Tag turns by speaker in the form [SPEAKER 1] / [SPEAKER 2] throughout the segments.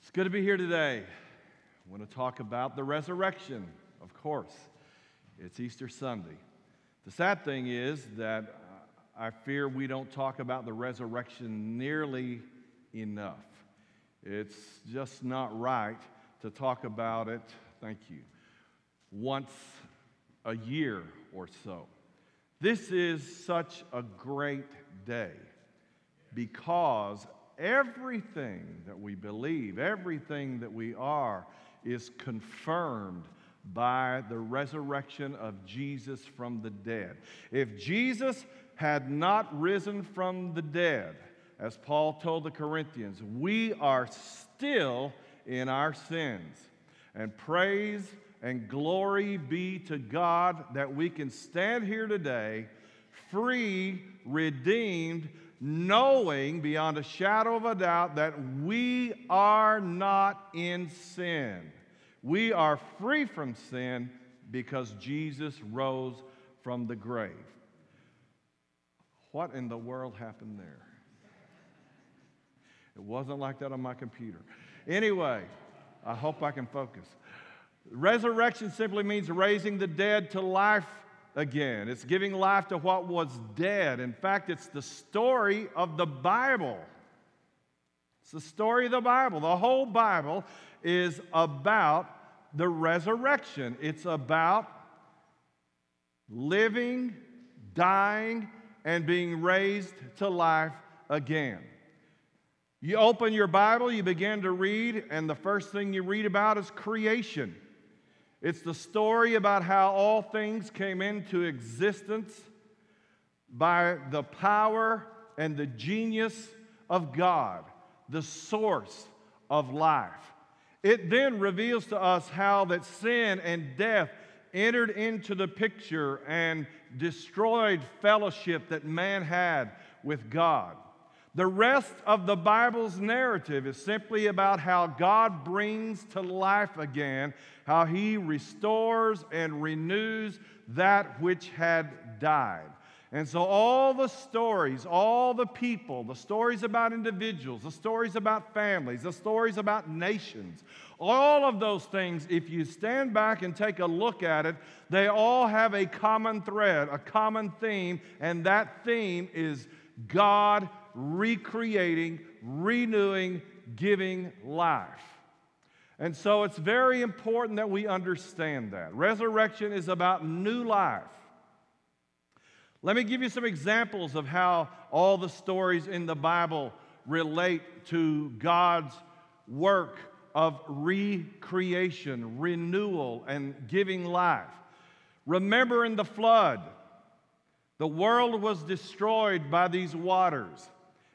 [SPEAKER 1] It's good to be here today. I want to talk about the resurrection, of course. It's Easter Sunday. The sad thing is that I fear we don't talk about the resurrection nearly enough. It's just not right to talk about it, thank you, once a year or so. This is such a great day because everything that we believe, everything that we are, is confirmed by the resurrection of Jesus from the dead. If Jesus had not risen from the dead, as Paul told the Corinthians, we are still in our sins. And praise and glory be to God that we can stand here today free, redeemed, knowing beyond a shadow of a doubt that we are not in sin. We are free from sin because Jesus rose from the grave. What in the world happened there? It wasn't like that on my computer. Anyway, I hope I can focus. Resurrection simply means raising the dead to life again. It's giving life to what was dead. In fact, it's the story of the Bible. It's the story of the Bible. The whole Bible is about the resurrection, it's about living, dying, and being raised to life again. You open your Bible, you begin to read, and the first thing you read about is creation. It's the story about how all things came into existence by the power and the genius of God, the source of life. It then reveals to us how that sin and death entered into the picture and destroyed fellowship that man had with God. The rest of the Bible's narrative is simply about how God brings to life again, how he restores and renews that which had died. And so, all the stories, all the people, the stories about individuals, the stories about families, the stories about nations, all of those things, if you stand back and take a look at it, they all have a common thread, a common theme, and that theme is God recreating, renewing, giving life. And so it's very important that we understand that. Resurrection is about new life. Let me give you some examples of how all the stories in the Bible relate to God's work of recreation, renewal, and giving life. Remember in the flood, the world was destroyed by these waters.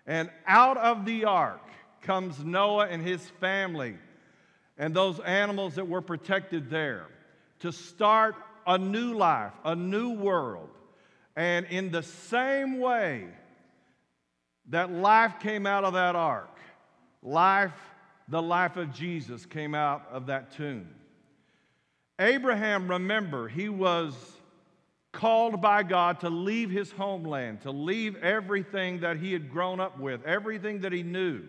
[SPEAKER 1] And out of the ark comes Noah and his family and those animals that were protected there to start a new life, a new world. And in the same way that life came out of that ark, life, the life of Jesus, came out of that tomb. Abraham, remember, he was called by God to leave his homeland, to leave everything that he had grown up with, everything that he knew.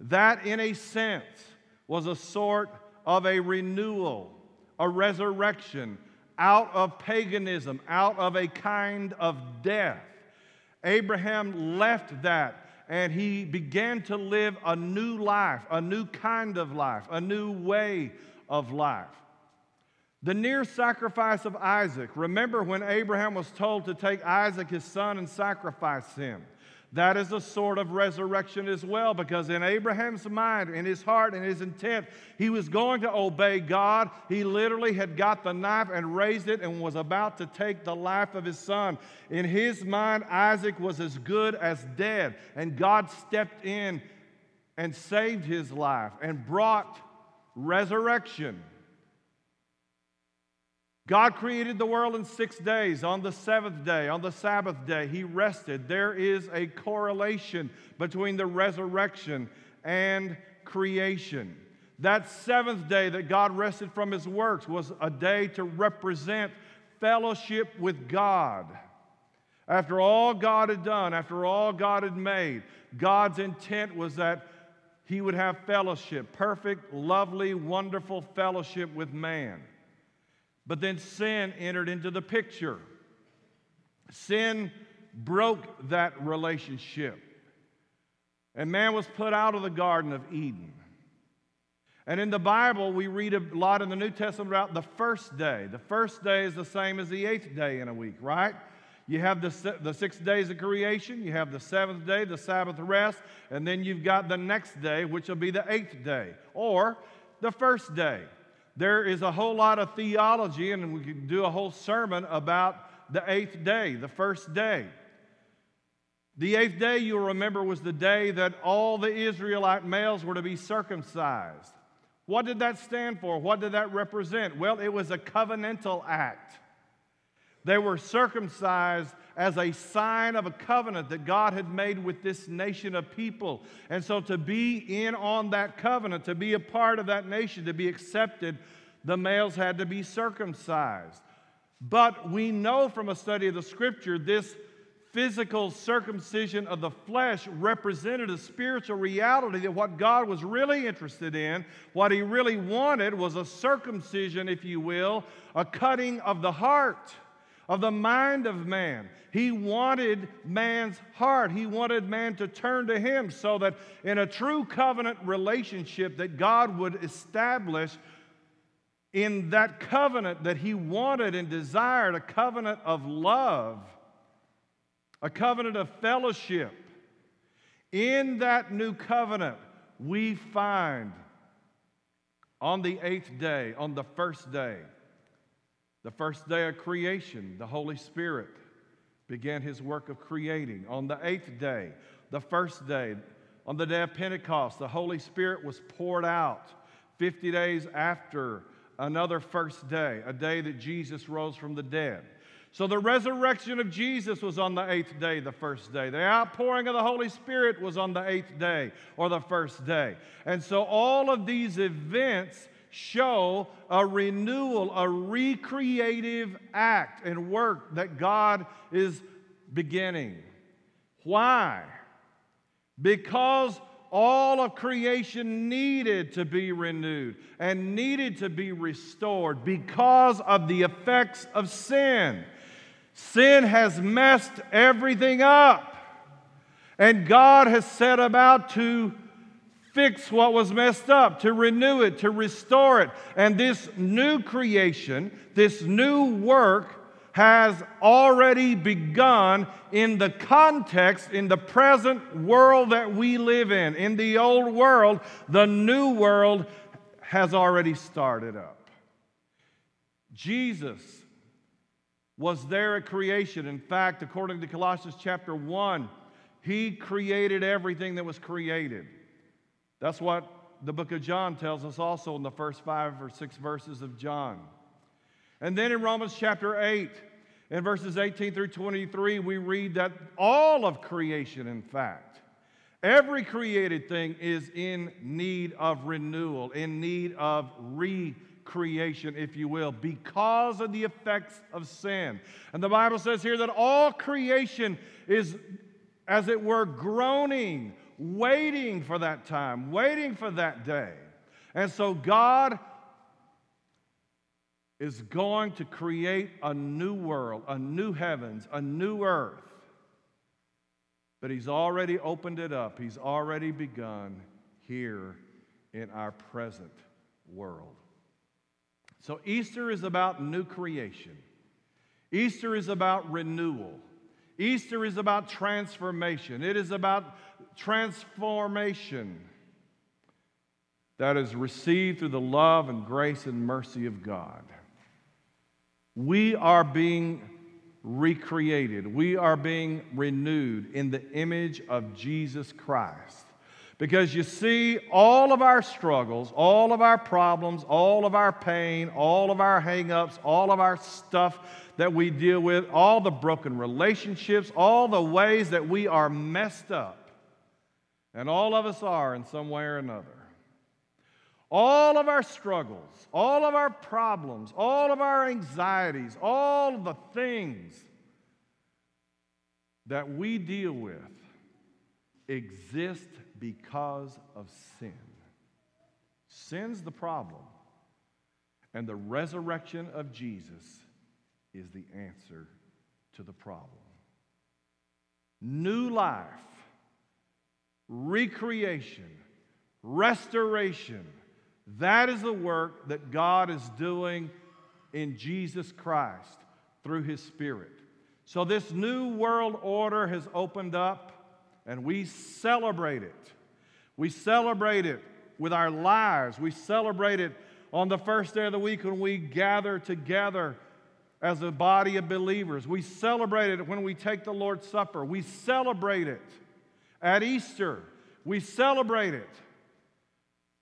[SPEAKER 1] That, in a sense, was a sort of a renewal, a resurrection out of paganism, out of a kind of death. Abraham left that and he began to live a new life, a new kind of life, a new way of life. The near sacrifice of Isaac. Remember when Abraham was told to take Isaac, his son, and sacrifice him. That is a sort of resurrection as well, because in Abraham's mind, in his heart, in his intent, he was going to obey God. He literally had got the knife and raised it and was about to take the life of his son. In his mind, Isaac was as good as dead, and God stepped in and saved his life and brought resurrection. God created the world in six days. On the seventh day, on the Sabbath day, He rested. There is a correlation between the resurrection and creation. That seventh day that God rested from His works was a day to represent fellowship with God. After all God had done, after all God had made, God's intent was that he would have fellowship, perfect, lovely, wonderful fellowship with man. But then sin entered into the picture. Sin broke that relationship. And man was put out of the Garden of Eden. And in the Bible, we read a lot in the New Testament about the first day. The first day is the same as the eighth day in a week, right? You have the, the six days of creation, you have the seventh day, the Sabbath rest, and then you've got the next day, which will be the eighth day, or the first day. There is a whole lot of theology, and we can do a whole sermon about the eighth day, the first day. The eighth day, you'll remember, was the day that all the Israelite males were to be circumcised. What did that stand for? What did that represent? Well, it was a covenantal act. They were circumcised as a sign of a covenant that God had made with this nation of people. And so, to be in on that covenant, to be a part of that nation, to be accepted, the males had to be circumcised. But we know from a study of the scripture this physical circumcision of the flesh represented a spiritual reality that what God was really interested in, what He really wanted, was a circumcision, if you will, a cutting of the heart of the mind of man. He wanted man's heart. He wanted man to turn to him so that in a true covenant relationship that God would establish in that covenant that he wanted and desired, a covenant of love, a covenant of fellowship. In that new covenant, we find on the eighth day, on the first day, the first day of creation, the Holy Spirit began his work of creating. On the eighth day, the first day, on the day of Pentecost, the Holy Spirit was poured out 50 days after another first day, a day that Jesus rose from the dead. So the resurrection of Jesus was on the eighth day, the first day. The outpouring of the Holy Spirit was on the eighth day or the first day. And so all of these events show a renewal, a recreative act and work that God is beginning. Why? Because all of creation needed to be renewed and needed to be restored because of the effects of sin. Sin has messed everything up. And God has set about to fix what was messed up, to renew it, to restore it. And this new creation, this new work, has already begun in the context, in the present world that we live in. In the old world, the new world has already started up. Jesus was there at creation. In fact, according to Colossians chapter 1, he created everything that was created. That's what the book of John tells us also in the first five or six verses of John. And then in Romans chapter 8, in verses 18 through 23, we read that all of creation, in fact, every created thing is in need of renewal, in need of recreation, if you will, because of the effects of sin. And the Bible says here that all creation is, as it were, groaning waiting for that time, waiting for that day. And so God is going to create a new world, a new heavens, a new earth. But He's already opened it up, He's already begun here in our present world. So Easter is about new creation, Easter is about renewal. Easter is about transformation. It is about transformation that is received through the love and grace and mercy of God. We are being recreated, we are being renewed in the image of Jesus Christ. Because you see, all of our struggles, all of our problems, all of our pain, all of our hangups, all of our stuff that we deal with, all the broken relationships, all the ways that we are messed up and all of us are in some way or another. All of our struggles, all of our problems, all of our anxieties, all the things that we deal with exist because of sin. Sin's the problem, and the resurrection of Jesus is the answer to the problem. New life, recreation, restoration. That is the work that God is doing in Jesus Christ through His Spirit. So, this new world order has opened up, and we celebrate it. We celebrate it with our lives. We celebrate it on the first day of the week when we gather together as a body of believers. We celebrate it when we take the Lord's Supper. We celebrate it at Easter. We celebrate it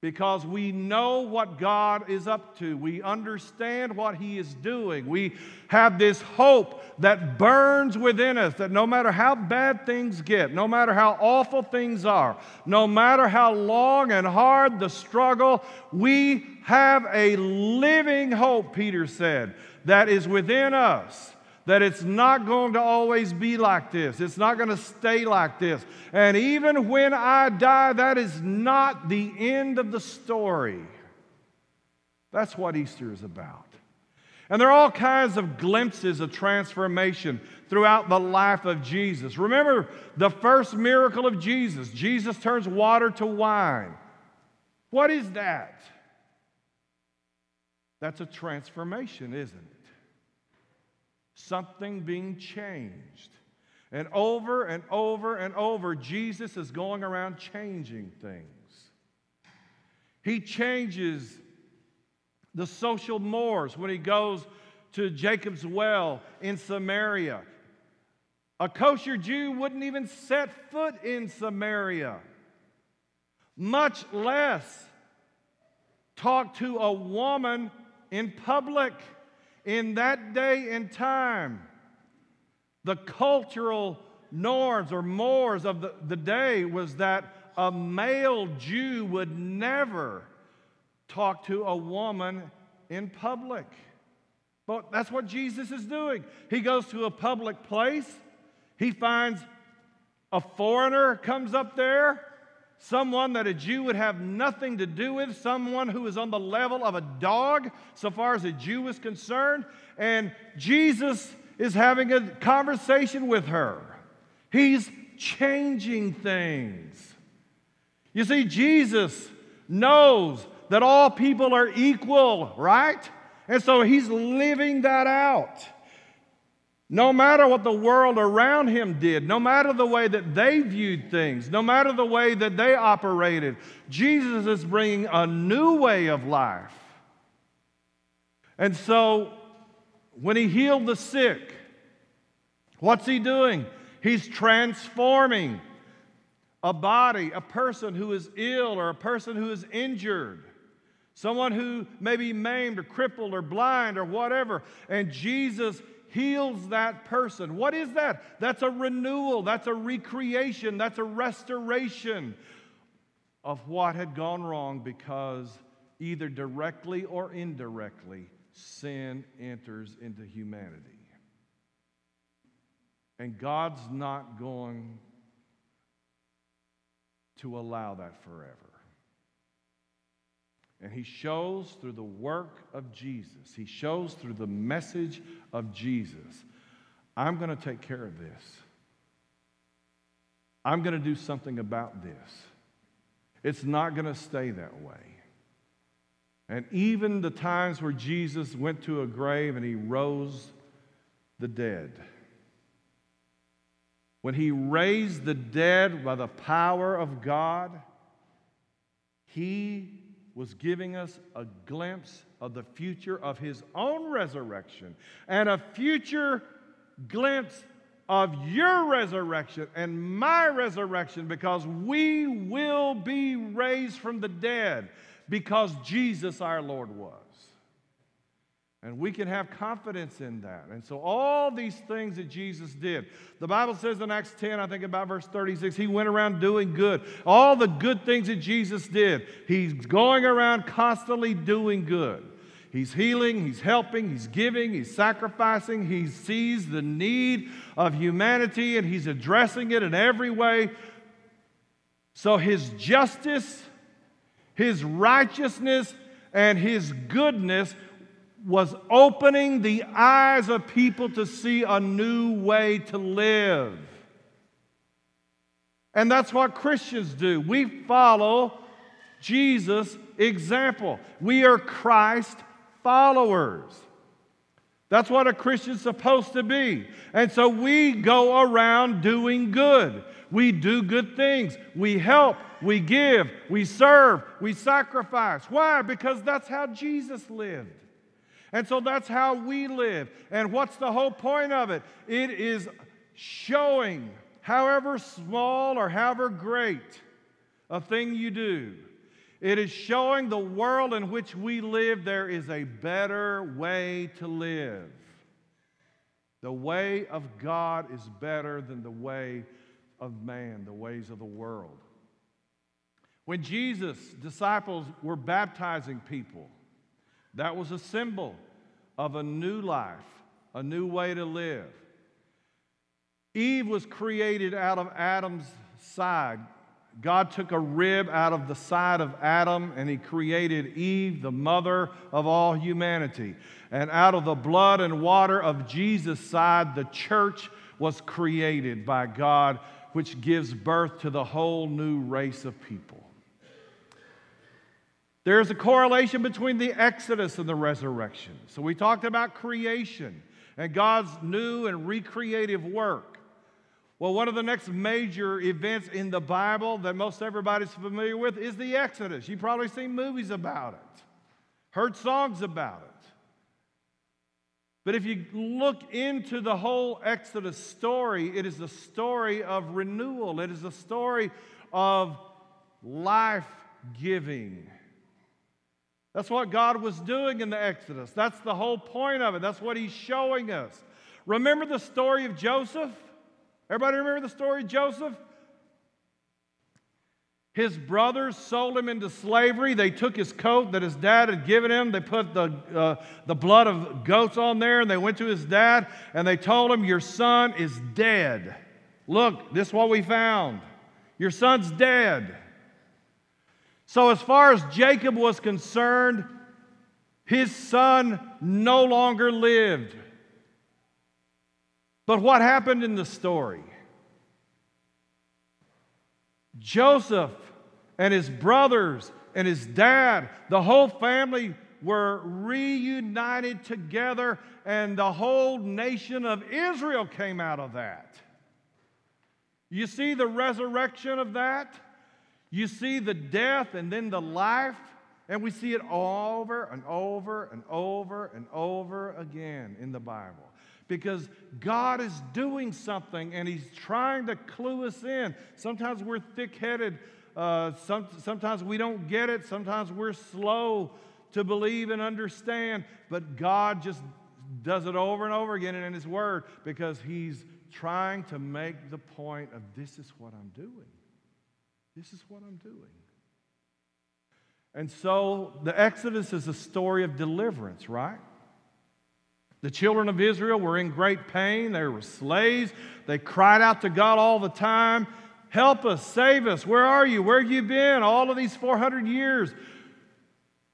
[SPEAKER 1] because we know what God is up to. We understand what He is doing. We have this hope that burns within us that no matter how bad things get, no matter how awful things are, no matter how long and hard the struggle, we have a living hope, Peter said, that is within us that it's not going to always be like this. It's not going to stay like this. And even when I die, that is not the end of the story. That's what Easter is about. And there are all kinds of glimpses of transformation throughout the life of Jesus. Remember the first miracle of Jesus Jesus turns water to wine. What is that? That's a transformation, isn't it? Something being changed. And over and over and over, Jesus is going around changing things. He changes the social mores when he goes to Jacob's well in Samaria. A kosher Jew wouldn't even set foot in Samaria, much less talk to a woman in public in that day and time, the cultural norms or mores of the, the day was that a male Jew would never talk to a woman in public. But that's what Jesus is doing. He goes to a public place, he finds a foreigner comes up there someone that a Jew would have nothing to do with, someone who is on the level of a dog, so far as a Jew is concerned. And Jesus is having a conversation with her. He's changing things. You see, Jesus knows that all people are equal, right? And so he's living that out. No matter what the world around him did, no matter the way that they viewed things, no matter the way that they operated, Jesus is bringing a new way of life. And so, when he healed the sick, what's he doing? He's transforming a body, a person who is ill or a person who is injured, someone who may be maimed or crippled or blind or whatever. And Jesus heals that person. What is that? That's a renewal, that's a recreation, that's a restoration of what had gone wrong because either directly or indirectly sin enters into humanity. And God's not going to allow that forever. And he shows through the work of Jesus, he shows through the message of Jesus, I'm going to take care of this. I'm going to do something about this. It's not going to stay that way. And even the times where Jesus went to a grave and he rose the dead, when he raised the dead by the power of God, he was giving us a glimpse of the future of his own resurrection and a future glimpse of your resurrection and my resurrection because we will be raised from the dead because Jesus our Lord was. And we can have confidence in that. And so, all these things that Jesus did, the Bible says in Acts 10, I think about verse 36, he went around doing good. All the good things that Jesus did, he's going around constantly doing good. He's healing, he's helping, he's giving, he's sacrificing, he sees the need of humanity and he's addressing it in every way So his justice, his righteousness, and his goodness was opening the eyes of people to see a new way to live. And that's what Christians do. We follow Jesus' example. We are Christ followers. That's what a Christian's supposed to be. And so we go around doing good. We do good things. We help. We give. We serve. We sacrifice. Why? Because that's how Jesus lived. And so that's how we live. And what's the whole point of it? It is showing, however small or however great a thing you do, it is showing the world in which we live there is a better way to live. The way of God is better than the way of man, the ways of the world. When Jesus' disciples were baptizing people, that was a symbol of a new life, a new way to live. Eve was created out of Adam's side. God took a rib out of the side of Adam and he created Eve, the mother of all humanity. And out of the blood and water of Jesus' side, the church was created by God, which gives birth to the whole new race of people. There's a correlation between the Exodus and the resurrection. So we talked about creation and God's new and recreative work. Well, one of the next major events in the Bible that most everybody's familiar with is the Exodus. You've probably seen movies about it, heard songs about it. But if you look into the whole Exodus story, it is a story of renewal, it is a story of life giving. That's what God was doing in the Exodus. That's the whole point of it. That's what He's showing us. Remember the story of Joseph? Everybody remember the story of Joseph? His brothers sold him into slavery. They took his coat that his dad had given him. They put the, uh, the blood of goats on there and they went to his dad and they told him, Your son is dead. Look, this is what we found. Your son's dead. So, as far as Jacob was concerned, his son no longer lived. But what happened in the story? Joseph and his brothers and his dad, the whole family were reunited together, and the whole nation of Israel came out of that. You see the resurrection of that? You see the death and then the life, and we see it over and over and over and over again in the Bible. Because God is doing something and He's trying to clue us in. Sometimes we're thick headed, uh, some, sometimes we don't get it, sometimes we're slow to believe and understand, but God just does it over and over again in His Word because He's trying to make the point of this is what I'm doing. This is what I'm doing. And so the Exodus is a story of deliverance, right? The children of Israel were in great pain. They were slaves. They cried out to God all the time Help us, save us. Where are you? Where have you been all of these 400 years?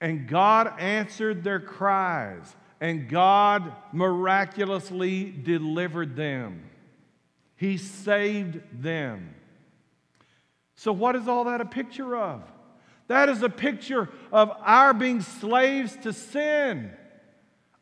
[SPEAKER 1] And God answered their cries, and God miraculously delivered them. He saved them. So, what is all that a picture of? That is a picture of our being slaves to sin.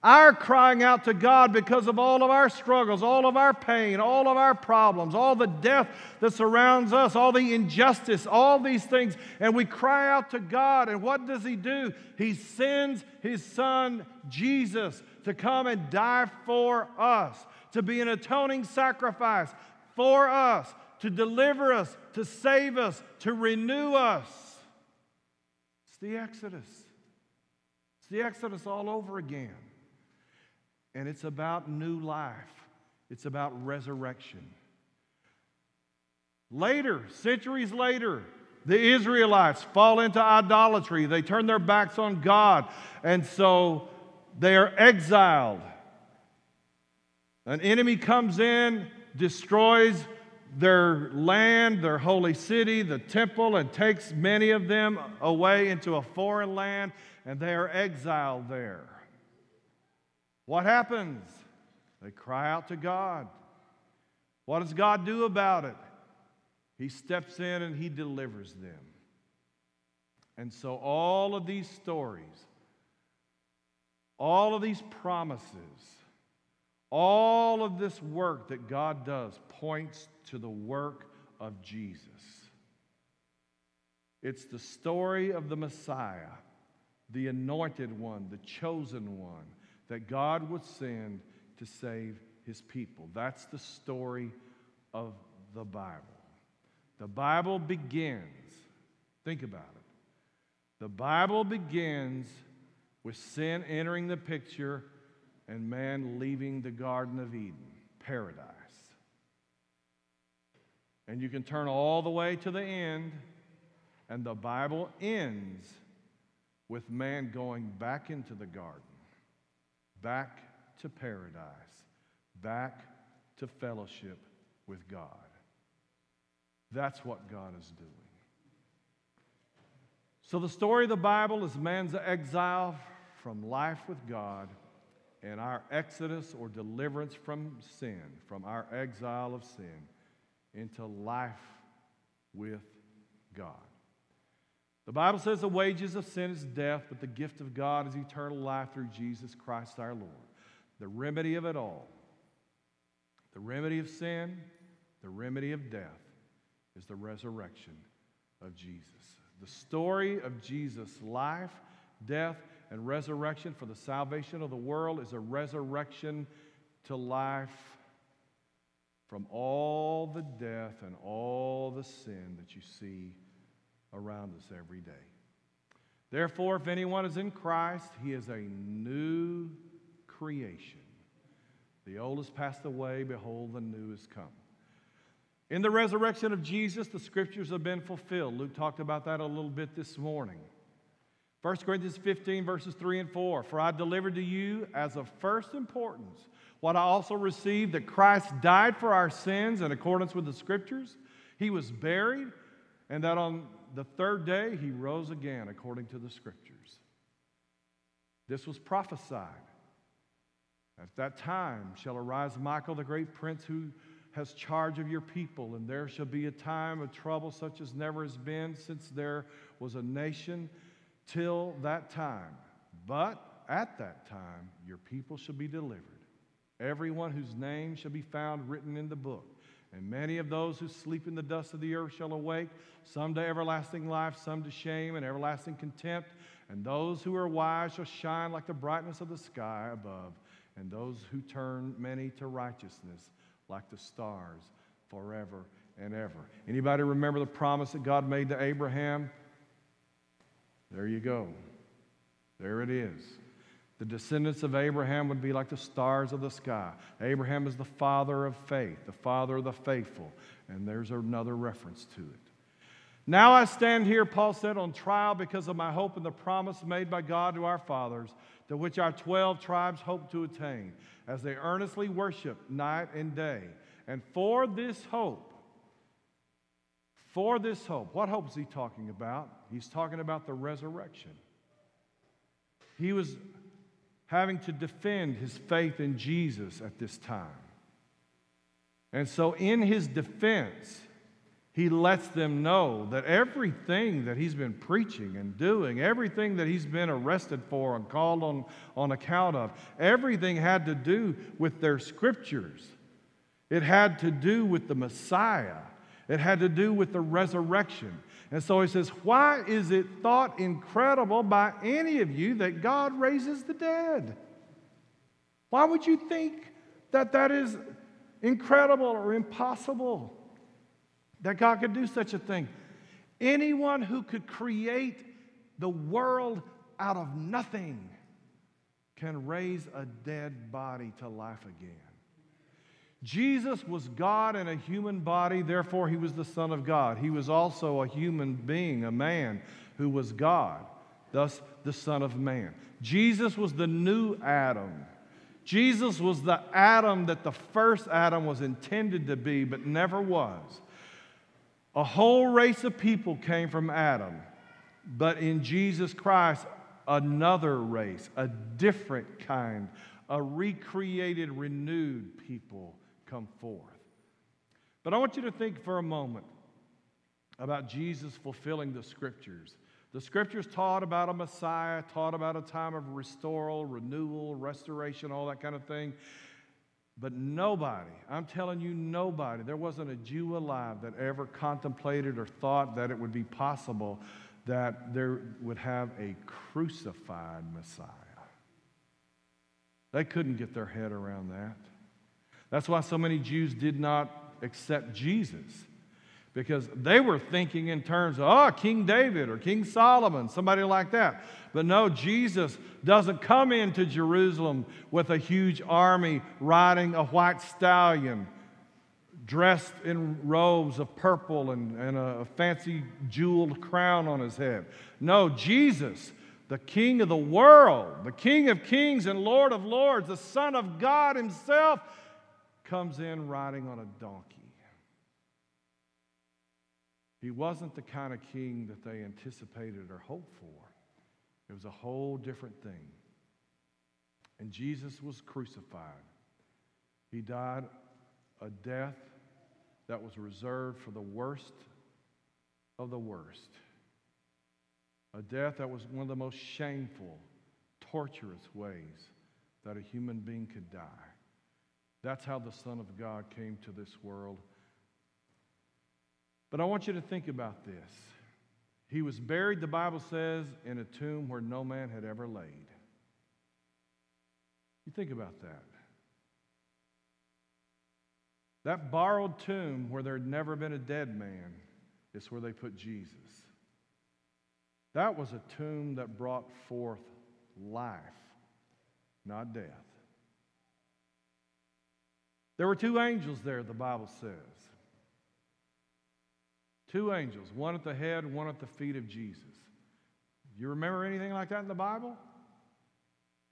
[SPEAKER 1] Our crying out to God because of all of our struggles, all of our pain, all of our problems, all the death that surrounds us, all the injustice, all these things. And we cry out to God. And what does He do? He sends His Son, Jesus, to come and die for us, to be an atoning sacrifice for us, to deliver us, to save us, to renew us. It's the Exodus. It's the Exodus all over again. And it's about new life, it's about resurrection. Later, centuries later, the Israelites fall into idolatry. They turn their backs on God. And so they are exiled. An enemy comes in, destroys their land, their holy city, the temple, and takes many of them away into a foreign land, and they are exiled there. What happens? They cry out to God. What does God do about it? He steps in and he delivers them. And so, all of these stories, all of these promises, all of this work that God does points to the work of Jesus. It's the story of the Messiah, the anointed one, the chosen one that God would send to save his people. That's the story of the Bible. The Bible begins, think about it. The Bible begins with sin entering the picture and man leaving the Garden of Eden, paradise. And you can turn all the way to the end, and the Bible ends with man going back into the garden, back to paradise, back to fellowship with God. That's what God is doing. So, the story of the Bible is man's exile from life with God and our exodus or deliverance from sin, from our exile of sin into life with God. The Bible says the wages of sin is death, but the gift of God is eternal life through Jesus Christ our Lord. The remedy of it all, the remedy of sin, the remedy of death, is the resurrection of Jesus. The story of Jesus' life, death, and resurrection for the salvation of the world is a resurrection to life from all the death and all the sin that you see around us every day. Therefore, if anyone is in Christ, he is a new creation. The old has passed away, behold, the new has come. In the resurrection of Jesus, the scriptures have been fulfilled. Luke talked about that a little bit this morning. 1 Corinthians 15, verses 3 and 4. For I delivered to you as of first importance what I also received that Christ died for our sins in accordance with the scriptures. He was buried, and that on the third day he rose again according to the scriptures. This was prophesied. At that time shall arise Michael, the great prince, who has charge of your people, and there shall be a time of trouble such as never has been since there was a nation till that time. But at that time, your people shall be delivered. Everyone whose name shall be found written in the book. And many of those who sleep in the dust of the earth shall awake, some to everlasting life, some to shame and everlasting contempt. And those who are wise shall shine like the brightness of the sky above. And those who turn many to righteousness like the stars forever and ever. Anybody remember the promise that God made to Abraham? There you go. There it is. The descendants of Abraham would be like the stars of the sky. Abraham is the father of faith, the father of the faithful. And there's another reference to it. Now I stand here, Paul said, on trial because of my hope in the promise made by God to our fathers, to which our 12 tribes hope to attain, as they earnestly worship night and day. And for this hope, for this hope. What hope is he talking about? He's talking about the resurrection. He was having to defend his faith in Jesus at this time. And so, in his defense, he lets them know that everything that he's been preaching and doing, everything that he's been arrested for and called on, on account of, everything had to do with their scriptures. It had to do with the Messiah. It had to do with the resurrection. And so he says, Why is it thought incredible by any of you that God raises the dead? Why would you think that that is incredible or impossible? That God could do such a thing? Anyone who could create the world out of nothing can raise a dead body to life again. Jesus was God in a human body, therefore, he was the Son of God. He was also a human being, a man who was God, thus, the Son of Man. Jesus was the new Adam. Jesus was the Adam that the first Adam was intended to be, but never was. A whole race of people came from Adam, but in Jesus Christ, another race, a different kind, a recreated, renewed people come forth. But I want you to think for a moment about Jesus fulfilling the scriptures. The scriptures taught about a Messiah, taught about a time of restoral, renewal, restoration, all that kind of thing. But nobody, I'm telling you, nobody, there wasn't a Jew alive that ever contemplated or thought that it would be possible that there would have a crucified Messiah. They couldn't get their head around that. That's why so many Jews did not accept Jesus because they were thinking in terms of, oh, King David or King Solomon, somebody like that. But no, Jesus doesn't come into Jerusalem with a huge army riding a white stallion, dressed in robes of purple and, and a fancy jeweled crown on his head. No, Jesus, the King of the world, the King of kings and Lord of lords, the Son of God Himself, comes in riding on a donkey. He wasn't the kind of king that they anticipated or hoped for. It was a whole different thing. And Jesus was crucified. He died a death that was reserved for the worst of the worst. A death that was one of the most shameful, torturous ways that a human being could die. That's how the Son of God came to this world but I want you to think about this. He was buried, the Bible says, in a tomb where no man had ever laid. You think about that. That borrowed tomb where there had never been a dead man is where they put Jesus. That was a tomb that brought forth life, not death. There were two angels there, the Bible says. Two angels, one at the head, one at the feet of Jesus. You remember anything like that in the Bible?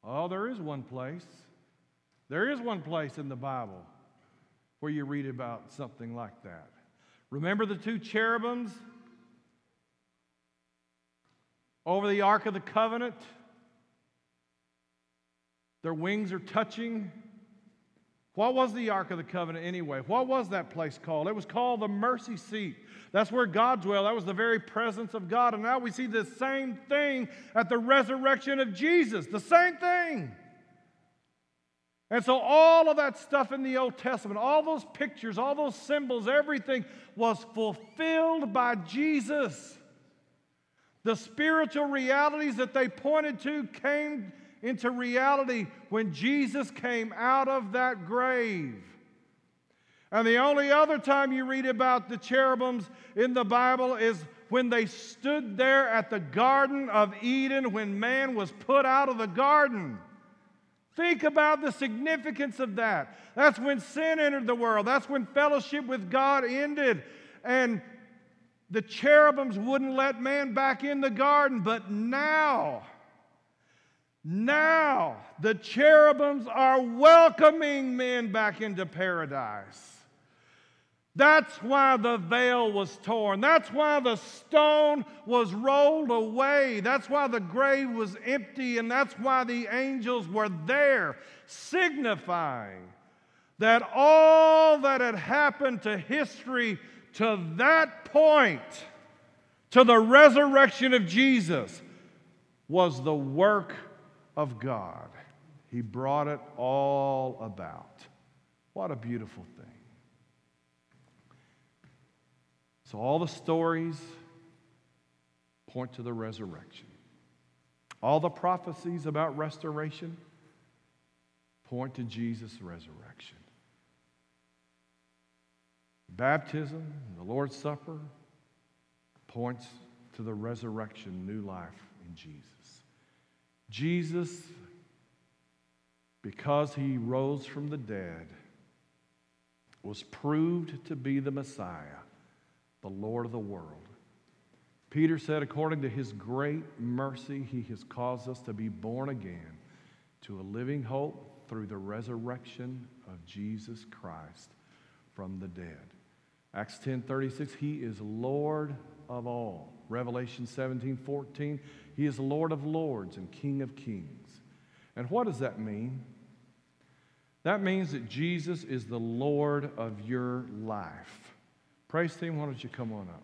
[SPEAKER 1] Oh, there is one place. There is one place in the Bible where you read about something like that. Remember the two cherubims over the Ark of the Covenant? Their wings are touching. What was the Ark of the Covenant anyway? What was that place called? It was called the mercy seat. That's where God dwelled. That was the very presence of God. And now we see the same thing at the resurrection of Jesus. The same thing. And so, all of that stuff in the Old Testament, all those pictures, all those symbols, everything was fulfilled by Jesus. The spiritual realities that they pointed to came into reality when Jesus came out of that grave. And the only other time you read about the cherubims in the Bible is when they stood there at the Garden of Eden when man was put out of the garden. Think about the significance of that. That's when sin entered the world. That's when fellowship with God ended. And the cherubims wouldn't let man back in the garden. But now, now the cherubims are welcoming men back into paradise. That's why the veil was torn. That's why the stone was rolled away. That's why the grave was empty. And that's why the angels were there, signifying that all that had happened to history to that point, to the resurrection of Jesus, was the work of God. He brought it all about. What a beautiful thing. So, all the stories point to the resurrection. All the prophecies about restoration point to Jesus' resurrection. Baptism, the Lord's Supper, points to the resurrection, new life in Jesus. Jesus, because he rose from the dead, was proved to be the Messiah the Lord of the world. Peter said, according to his great mercy, he has caused us to be born again to a living hope through the resurrection of Jesus Christ from the dead. Acts 10:36 he is Lord of all. Revelation 17:14 he is Lord of lords and King of kings. And what does that mean? That means that Jesus is the Lord of your life. Praise team, why don't you come on up?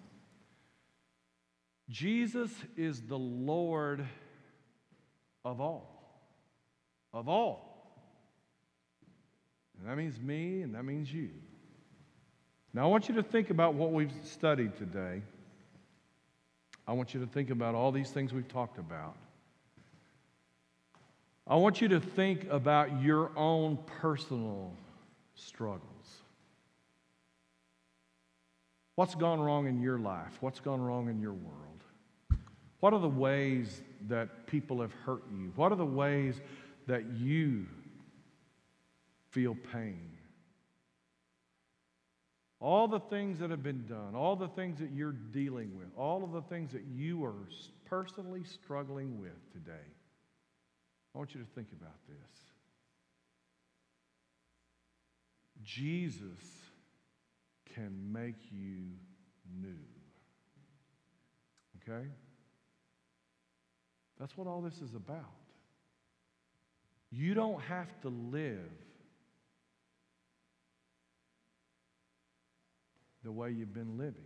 [SPEAKER 1] Jesus is the Lord of all. Of all. And that means me and that means you. Now, I want you to think about what we've studied today. I want you to think about all these things we've talked about. I want you to think about your own personal struggles. What's gone wrong in your life? What's gone wrong in your world? What are the ways that people have hurt you? What are the ways that you feel pain? All the things that have been done, all the things that you're dealing with, all of the things that you are personally struggling with today. I want you to think about this. Jesus can make you new. Okay? That's what all this is about. You don't have to live the way you've been living.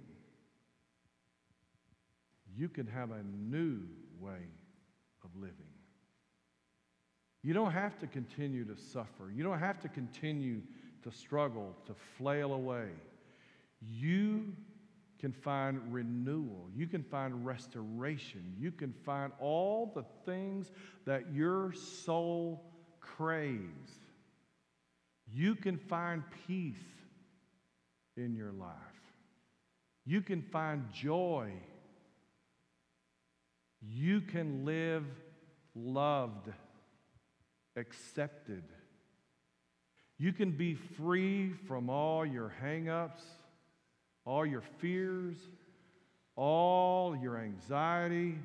[SPEAKER 1] You can have a new way of living. You don't have to continue to suffer. You don't have to continue to struggle, to flail away. You can find renewal. You can find restoration. You can find all the things that your soul craves. You can find peace in your life. You can find joy. You can live loved accepted. You can be free from all your hang-ups, all your fears, all your anxiety.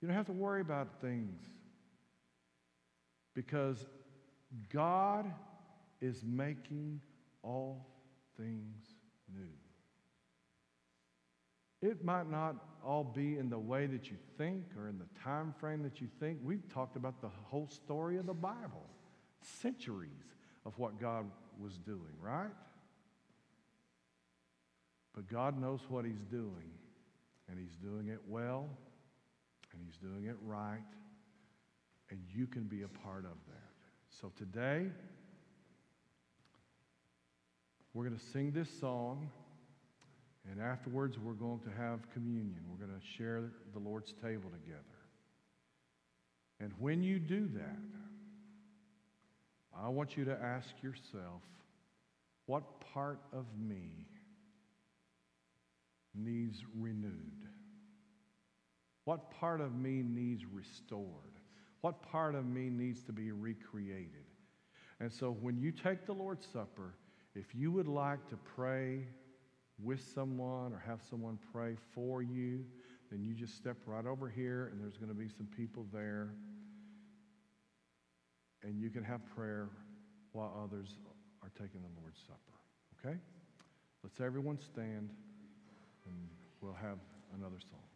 [SPEAKER 1] You don't have to worry about things because God is making all things new. It might not all be in the way that you think or in the time frame that you think. We've talked about the whole story of the Bible, centuries of what God was doing, right? But God knows what He's doing, and He's doing it well, and He's doing it right, and you can be a part of that. So today, we're going to sing this song. And afterwards, we're going to have communion. We're going to share the Lord's table together. And when you do that, I want you to ask yourself what part of me needs renewed? What part of me needs restored? What part of me needs to be recreated? And so when you take the Lord's Supper, if you would like to pray with someone or have someone pray for you, then you just step right over here and there's going to be some people there. And you can have prayer while others are taking the Lord's Supper. Okay? Let's everyone stand and we'll have another song.